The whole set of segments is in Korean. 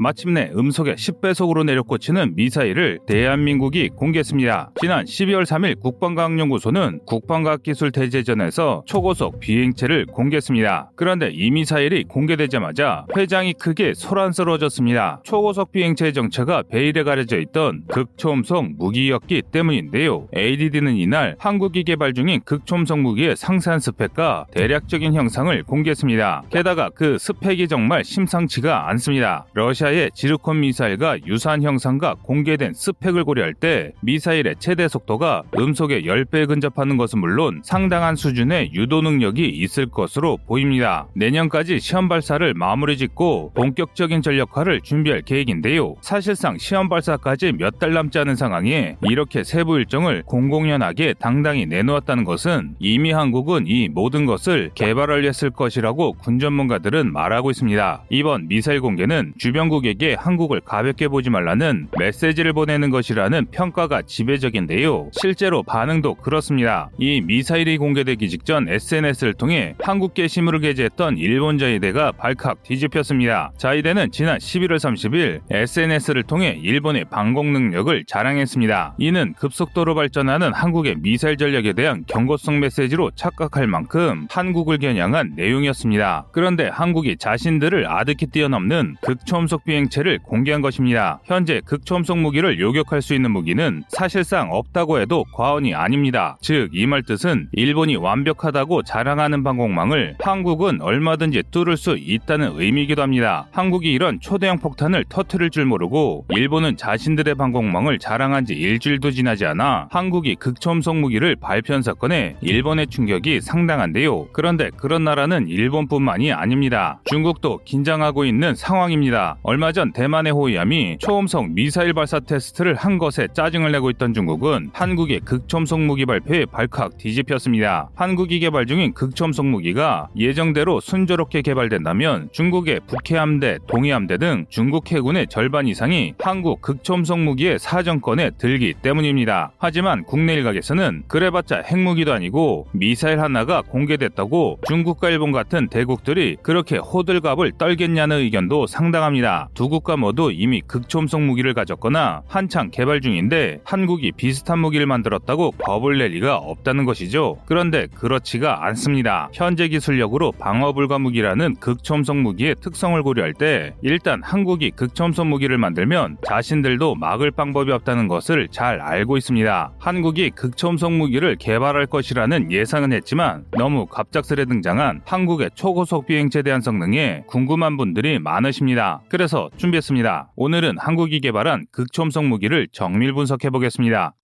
마침내 음속의 10배속으로 내려꽂히는 미사일을 대한민국이 공개했습니다. 지난 12월 3일 국방과학연구소는 국방과학기술대제전에서 초고속 비행체를 공개했습니다. 그런데 이 미사일이 공개되자마자 회장이 크게 소란스러워졌습니다. 초고속 비행체의 정체가 베일에 가려져 있던 극초음속 무기였기 때문인데요. ADD는 이날 한국이 개발 중인 극초음속 무기의 상세한 스펙과 대략적인 형상을 공개했습니다. 게다가 그 스펙이 정말 심상치가 않습니다. 러시아 의 지르콘 미사일과 유사한 형상과 공개된 스펙을 고려할 때 미사일의 최대 속도가 음속의 10배 근접하는 것은 물론 상당한 수준의 유도 능력이 있을 것으로 보입니다. 내년까지 시험 발사를 마무리 짓고 본격적인 전력화를 준비할 계획인데요. 사실상 시험 발사까지 몇 달 남지 않은 상황에 이렇게 세부 일정을 공공연하게 당당히 내놓았다는 것은 이미 한국은 이 모든 것을 개발하려 했을 것이라고 군 전문가들은 말하고 있습니다. 이번 미사일 공개는 주변국 에게 한국을 가볍게 보지 말라는 메시지를 보내는 것이라는 평가가 지배적인데요. 실제로 반응도 그렇습니다. 이 미사일이 공개되기 직전 SNS를 통해 한국 게시물을 게재했던 일본 자위대가 발칵 뒤집혔습니다. 자위대는 지난 11월 30일 SNS를 통해 일본의 방공 능력을 자랑했습니다. 이는 급속도로 발전하는 한국의 미사일 전략에 대한 경고성 메시지로 착각할 만큼 한국을 겨냥한 내용이었습니다. 그런데 한국이 자신들을 아득히 뛰어넘는 극초음속 비행체를 공개한 것입니다. 현재 극초음속 무기를 요격할 수 있는 무기는 사실상 없다고 해도 과언이 아닙니다. 즉, 이 말 뜻은 일본이 완벽하다고 자랑하는 방공망을 한국은 얼마든지 뚫을 수 있다는 의미이기도 합니다. 한국이 이런 초대형 폭탄을 터트릴 줄 모르고 일본은 자신들의 방공망을 자랑한 지 일주일도 지나지 않아 한국이 극초음속 무기를 발표한 사건에 일본의 충격이 상당한데요. 그런데 그런 나라는 일본뿐만이 아닙니다. 중국도 긴장하고 있는 상황입니다. 얼마 전 대만의 호위함이 초음속 미사일 발사 테스트를 한 것에 짜증을 내고 있던 중국은 한국의 극초음속 무기 발표에 발칵 뒤집혔습니다. 한국이 개발 중인 극초음속 무기가 예정대로 순조롭게 개발된다면 중국의 북해함대, 동해함대 등 중국 해군의 절반 이상이 한국 극초음속 무기의 사정권에 들기 때문입니다. 하지만 국내 일각에서는 그래봤자 핵무기도 아니고 미사일 하나가 공개됐다고 중국과 일본 같은 대국들이 그렇게 호들갑을 떨겠냐는 의견도 상당합니다. 두 국가 모두 이미 극초음속 무기를 가졌거나 한창 개발 중인데 한국이 비슷한 무기를 만들었다고 겁을 낼 리가 없다는 것이죠. 그런데 그렇지가 않습니다. 현재 기술력으로 방어 불가 무기라는 극초음속 무기의 특성을 고려할 때 일단 한국이 극초음속 무기를 만들면 자신들도 막을 방법이 없다는 것을 잘 알고 있습니다. 한국이 극초음속 무기를 개발할 것이라는 예상은 했지만 너무 갑작스레 등장한 한국의 초고속 비행체에 대한 성능에 궁금한 분들이 많으십니다. 그래서 준비했습니다. 오늘은 한국이 개발한 극초음속 무기를 정밀 분석해 보겠습니다.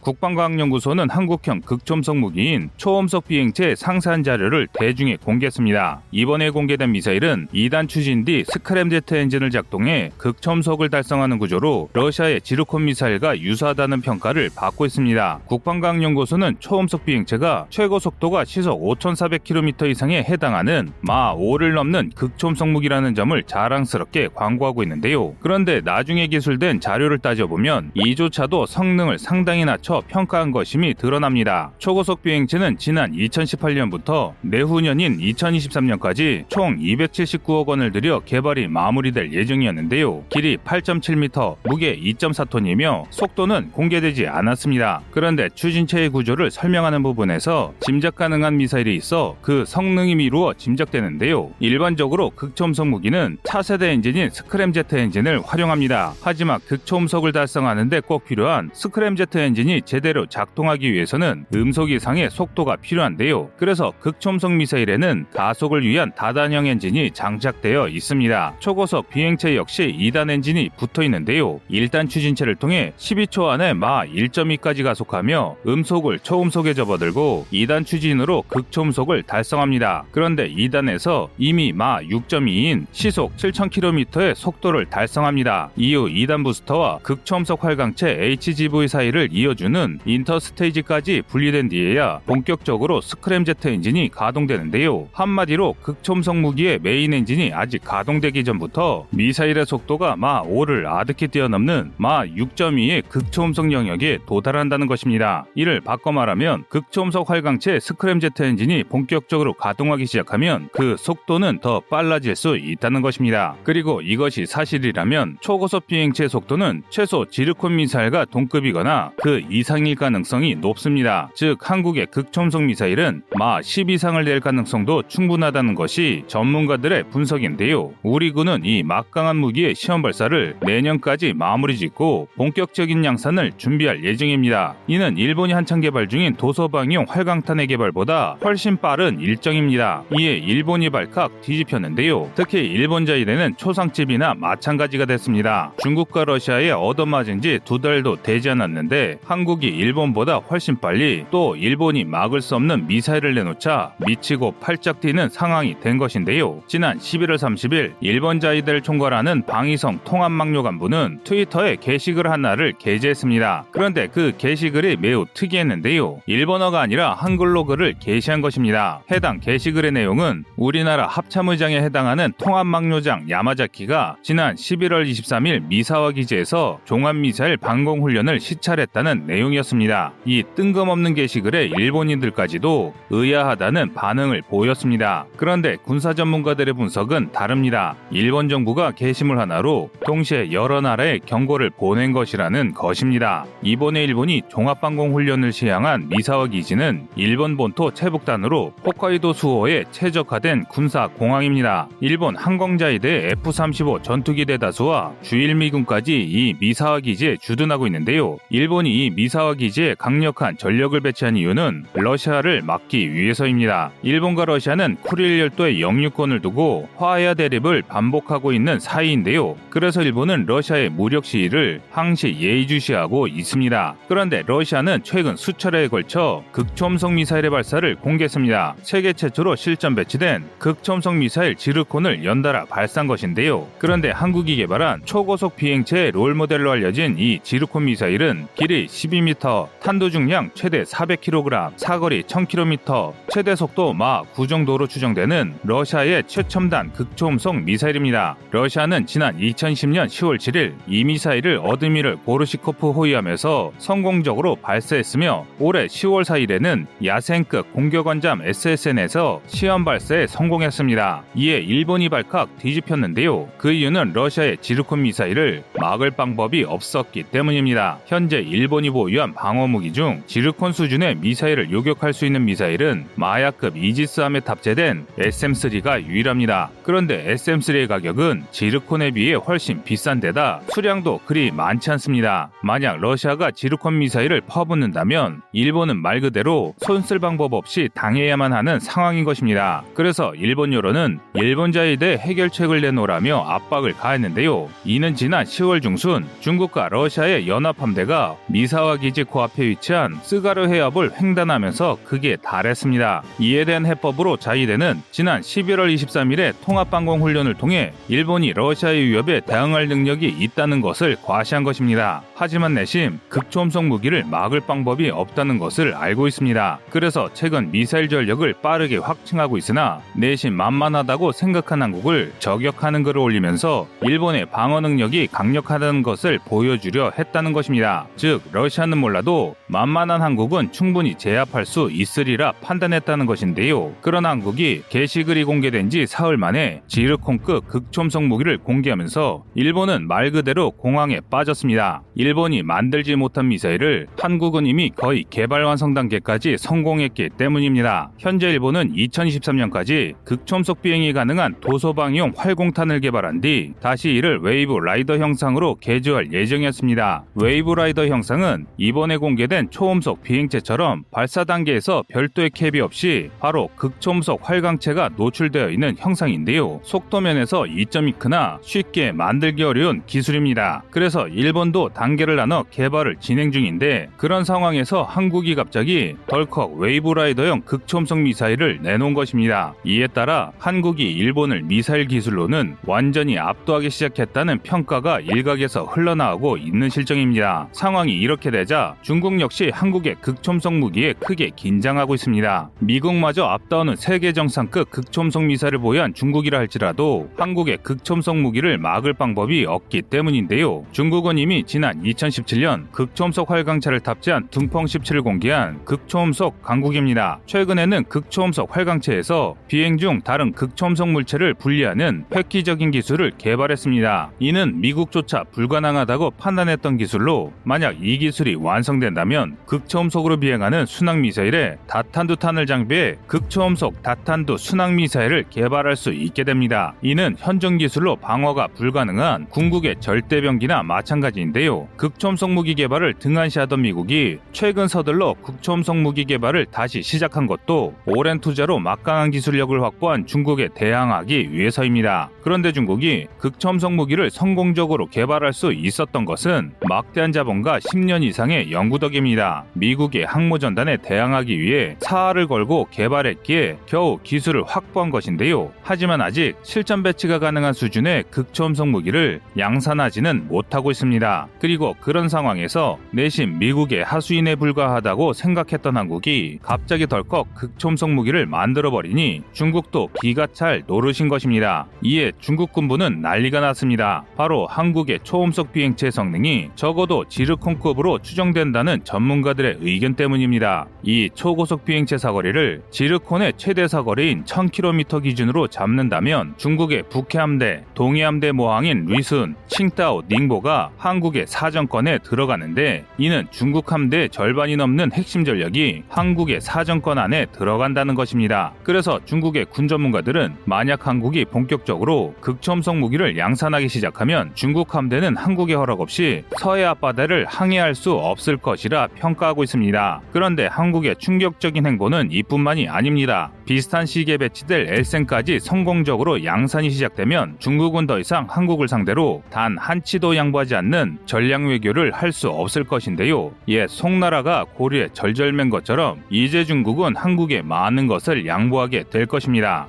국방과학연구소는 한국형 극초음속 무기인 초음속 비행체 상세한 자료를 대중에 공개했습니다. 이번에 공개된 미사일은 2단 추진 뒤 스크램제트 엔진을 작동해 극초음속을 달성하는 구조로 러시아의 지르콘 미사일과 유사하다는 평가를 받고 있습니다. 국방과학연구소는 초음속 비행체가 최고 속도가 시속 5,400km 이상에 해당하는 마 5를 넘는 극초음속 무기라는 점을 자랑스럽게 광고하고 있는데요. 그런데 나중에 기술된 자료를 따져보면 이조차도 성능을 상당히 낮춰 맞춰 평가한 것임이 드러납니다. 초고속 비행체는 지난 2018년부터 내후년인 2023년까지 총 279억 원을 들여 개발이 마무리될 예정이었는데요. 길이 8.7m, 무게 2.4톤이며 속도는 공개되지 않았습니다. 그런데 추진체의 구조를 설명하는 부분에서 짐작 가능한 미사일이 있어 그 성능이 미루어 짐작되는데요. 일반적으로 극초음속 무기는 차세대 엔진인 스크램제트 엔진을 활용합니다. 하지만 극초음속을 달성하는데 꼭 필요한 스크램제트 엔진이 제대로 작동하기 위해서는 음속 이상의 속도가 필요한데요. 그래서 극초음속 미사일에는 가속을 위한 다단형 엔진이 장착되어 있습니다. 초고속 비행체 역시 2단 엔진이 붙어 있는데요. 1단 추진체를 통해 12초 안에 마하 1.2까지 가속하며 음속을 초음속에 접어들고 2단 추진으로 극초음속을 달성합니다. 그런데 2단에서 이미 마하 6.2인 시속 7,000km의 속도를 달성합니다. 이후 2단 부스터와 극초음속 활강체 HGV 사이를 이어주는 이유는 interstage까지 분리된 뒤에야 본격적으로 스크램 제트 엔진이 가동되는데요. 한마디로 극초음속 무기의 메인 엔진이 아직 가동되기 전부터 미사일의 속도가 마하 5를 아득히 뛰어넘는 마하 6.2의 극초음속 영역에 도달한다는 것입니다. 이를 바꿔 말하면 극초음속 활강체 스크램 제트 엔진이 본격적으로 가동하기 시작하면 그 속도는 더 빨라질 수 있다는 것입니다. 그리고 이것이 사실이라면 초고속 비행체 속도는 최소 지르콘 미사일과 동급이거나 그 이상일 가능성이 높습니다. 즉 한국의 극초음속 미사일은 마 10 이상을 낼 가능성도 충분하다는 것이 전문가들의 분석인데요. 우리 군은 이 막강한 무기의 시험 발사를 내년까지 마무리 짓고 본격적인 양산을 준비할 예정입니다. 이는 일본이 한창 개발 중인 도서방용 활강탄의 개발보다 훨씬 빠른 일정입니다. 이에 일본이 발칵 뒤집혔는데요. 특히 일본 자일에는 초상집이나 마찬가지가 됐습니다. 중국과 러시아에 얻어맞은 지 두 달도 되지 않았는데 한국이 일본보다 훨씬 빨리 또 일본이 막을 수 없는 미사일을 내놓자 미치고 팔짝 뛰는 상황이 된 것인데요. 지난 11월 30일 일본 자위대를 총괄하는 방위성 통합망료 간부는 트위터에 게시글 하나를 게재했습니다. 그런데 그 게시글이 매우 특이했는데요. 일본어가 아니라 한글로 글을 게시한 것입니다. 해당 게시글의 내용은 우리나라 합참의장에 해당하는 통합망료장 야마자키가 지난 11월 23일 미사와 기지에서 종합미사일 방공훈련을 시찰했다는 내용 이었습니다. 이 뜬금없는 게시글에 일본인들까지도 의아하다는 반응을 보였습니다. 그런데 군사 전문가들의 분석은 다릅니다. 일본 정부가 게시물 하나로 동시에 여러 나라에 경고를 보낸 것이라는 것입니다. 이번에 일본이 종합방공 훈련을 시행한 미사와 기지는 일본 본토 최북단으로 홋카이도 수호에 최적화된 군사 공항입니다. 일본 항공자위대 F-35 전투기 대다수와 주일미군까지 이 미사와 기지에 주둔하고 있는데요. 일본이 이 미사 와 기지에 강력한 전력을 배치한 이유는 러시아를 막기 위해서입니다. 일본과 러시아는 쿠릴 열도의 영유권을 두고 화해와 대립을 반복하고 있는 사이인데요. 그래서 일본은 러시아의 무력 시위를 항시 예의주시하고 있습니다. 그런데 러시아는 최근 수차례에 걸쳐 극초음속 미사일의 발사를 공개했습니다. 세계 최초로 실전 배치된 극초음속 미사일 지르콘을 연달아 발사한 것인데요. 그런데 한국이 개발한 초고속 비행체의 롤모델로 알려진 이 지르콘 미사일은 길이 12m, 탄두 중량 최대 400kg, 사거리 1000km, 최대 속도 마하 9 정도로 추정되는 러시아의 최첨단 극초음속 미사일입니다. 러시아는 지난 2010년 10월 7일 이 미사일을 어드미럴 고르시코프 호위함에서 성공적으로 발사했으며 올해 10월 4일에는 야센급 공격원잠 SSN에서 시험 발사에 성공했습니다. 이에 일본이 발칵 뒤집혔는데요. 그 이유는 러시아의 지르콘 미사일을 막을 방법이 없었기 때문입니다. 현재 일본이 보유한 방어무기 중 지르콘 수준의 미사일을 요격할 수 있는 미사일은 마야급 이지스함에 탑재된 SM3가 유일합니다. 그런데 SM3의 가격은 지르콘에 비해 훨씬 비싼 데다 수량도 그리 많지 않습니다. 만약 러시아가 지르콘 미사일을 퍼붓는다면 일본은 말 그대로 손쓸 방법 없이 당해야만 하는 상황인 것입니다. 그래서 일본 여론은 일본 자위대 해결책을 내놓으라며 압박을 가했는데요. 이는 지난 10월 중순 중국과 러시아의 연합함대가 미사와 기지 코앞에 위치한 스가르 해협을 횡단하면서 극에 달했습니다. 이에 대한 해법으로 자위대는 지난 11월 23일에 통합방공훈련을 통해 일본이 러시아의 위협에 대응할 능력이 있다는 것을 과시한 것입니다. 하지만 내심 극초음속 무기를 막을 방법이 없다는 것을 알고 있습니다. 그래서 최근 미사일 전력을 빠르게 확충하고 있으나 내심 만만하다고 생각한 한국을 저격하는 글을 올리면서 일본의 방어 능력이 강력하다는 것을 보여주려 했다는 것입니다. 즉 러시아는 몰라도 만만한 한국은 충분히 제압할 수 있으리라 판단했다는 것인데요. 그러나 한국이 게시글이 공개된 지 사흘 만에 지르콘급 극초음속 무기를 공개하면서 일본은 말 그대로 공황에 빠졌습니다. 일본이 만들지 못한 미사일을 한국은 이미 거의 개발 완성 단계까지 성공했기 때문입니다. 현재 일본은 2023년까지 극초음속 비행이 가능한 도서방어용 활공탄을 개발한 뒤 다시 이를 wave rider 형상으로 개조할 예정이었습니다. wave rider 형상은 이번에 공개된 초음속 비행체처럼 발사 단계에서 별도의 캡이 없이 바로 극초음속 활강체가 노출되어 있는 형상인데요. 속도면에서 이점이 크나 쉽게 만들기 어려운 기술입니다. 그래서 일본도 단계를 나눠 개발을 진행 중인데 그런 상황에서 한국이 갑자기 덜컥 wave rider형 극초음속 미사일을 내놓은 것입니다. 이에 따라 한국이 일본을 미사일 기술로는 완전히 압도하기 시작했다는 평가가 일각에서 흘러나오고 있는 실정입니다. 상황이 이렇게 되자 중국 역시 역시 한국의 극초음속 무기에 크게 긴장하고 있습니다. 미국마저 앞다오는 세계 정상급 극초음속 미사를 보유한 중국이라 할지라도 한국의 극초음속 무기를 막을 방법이 없기 때문인데요. 중국은 이미 지난 2017년 극초음속 활강차를 탑재한 둥펑 17을 공개한 극초음속 강국입니다. 최근에는 극초음속 활강체에서 비행 중 다른 극초음속 물체를 분리하는 획기적인 기술을 개발했습니다. 이는 미국조차 불가능하다고 판단했던 기술로 만약 이 기술이 완성된다면 극초음속으로 비행하는 순항 미사일에 다탄두탄을 장비해 극초음속 다탄두 순항 미사일을 개발할 수 있게 됩니다. 이는 현존 기술로 방어가 불가능한 궁극의 절대병기나 마찬가지인데요. 극초음속 무기 개발을 등한시하던 미국이 최근 서둘러 극초음속 무기 개발을 다시 시작한 것도 오랜 투자로 막강한 기술력을 확보한 중국에 대항하기 위해서입니다. 그런데 중국이 극초음속 무기를 성공적으로 개발할 수 있었던 것은 막대한 자본과 10년 이상의 연구 덕입니다. 미국의 항모전단에 대항하기 위해 사활을 걸고 개발했기에 겨우 기술을 확보한 것인데요. 하지만 아직 실전 배치가 가능한 수준의 극초음속 무기를 양산하지는 못하고 있습니다. 그리고 그런 상황에서 내심 미국의 하수인에 불과하다고 생각했던 한국이 갑자기 덜컥 극초음속 무기를 만들어버리니 중국도 기가 찰 노릇인 것입니다. 이에 중국 군부는 난리가 났습니다. 바로 한국의 초음속 비행체 성능이 적어도 지르콘급으로 추정된다는 전문가들의 의견 때문입니다. 이 초고속 비행체 사거리를 지르콘의 최대 사거리인 1000km 기준으로 잡는다면 중국의 북해함대, 동해함대 모항인 뤼순, 칭따오, 닝보가 한국의 사정권에 들어가는데 이는 중국 함대의 절반이 넘는 핵심 전력이 한국의 사정권 안에 들어간다는 것입니다. 그래서 중국의 군 전문가들은 만약 한국이 본격적으로 극초음속 무기를 양산하기 시작하면 중국 함대는 한국의 허락 없이 서해 앞바다를 항해할 수 없을 것이라 평가하고 있습니다. 그런데 한국의 충격적인 행보는 이뿐만이 아닙니다. 비슷한 시기에 배치될 엘센까지 성공적으로 양산이 시작되면 중국은 더 이상 한국을 상대로 단 한치도 양보하지 않는 전략 외교를 할 수 없을 것인데요. 옛 송나라가 고리에 절절맨 것처럼 이제 중국은 한국에 많은 것을 양보하게 될 것입니다.